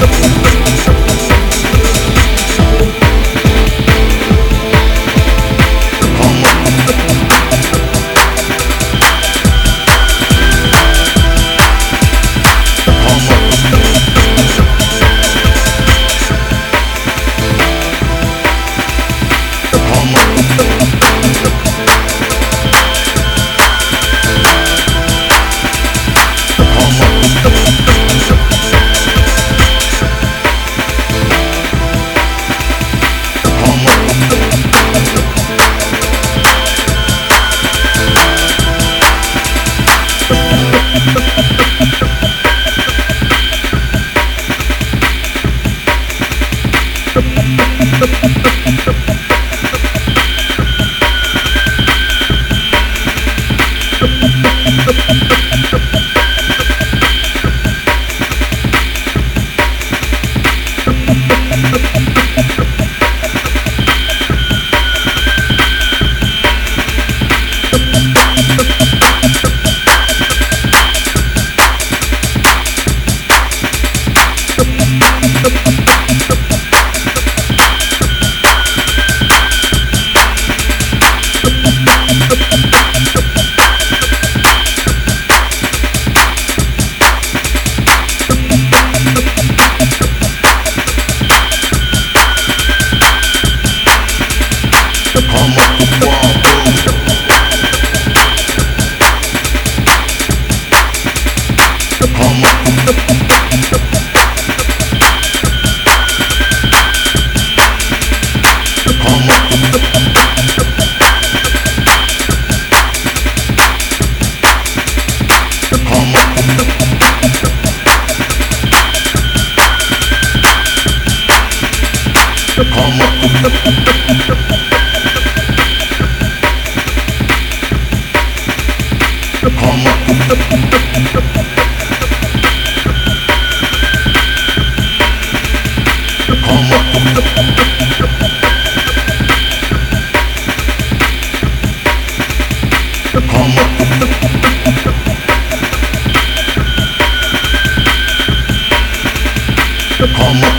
Música Come on. Come on.